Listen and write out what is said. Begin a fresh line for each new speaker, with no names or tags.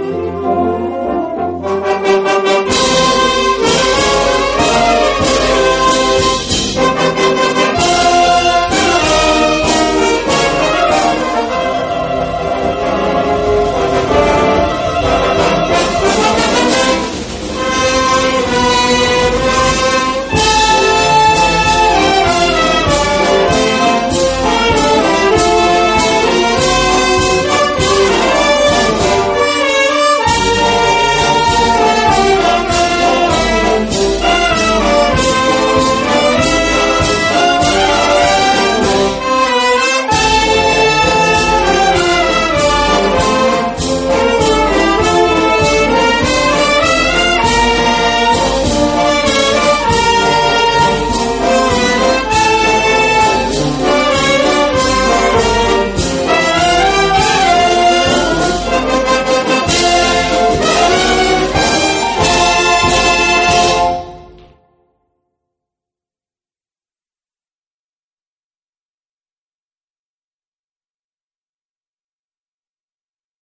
you.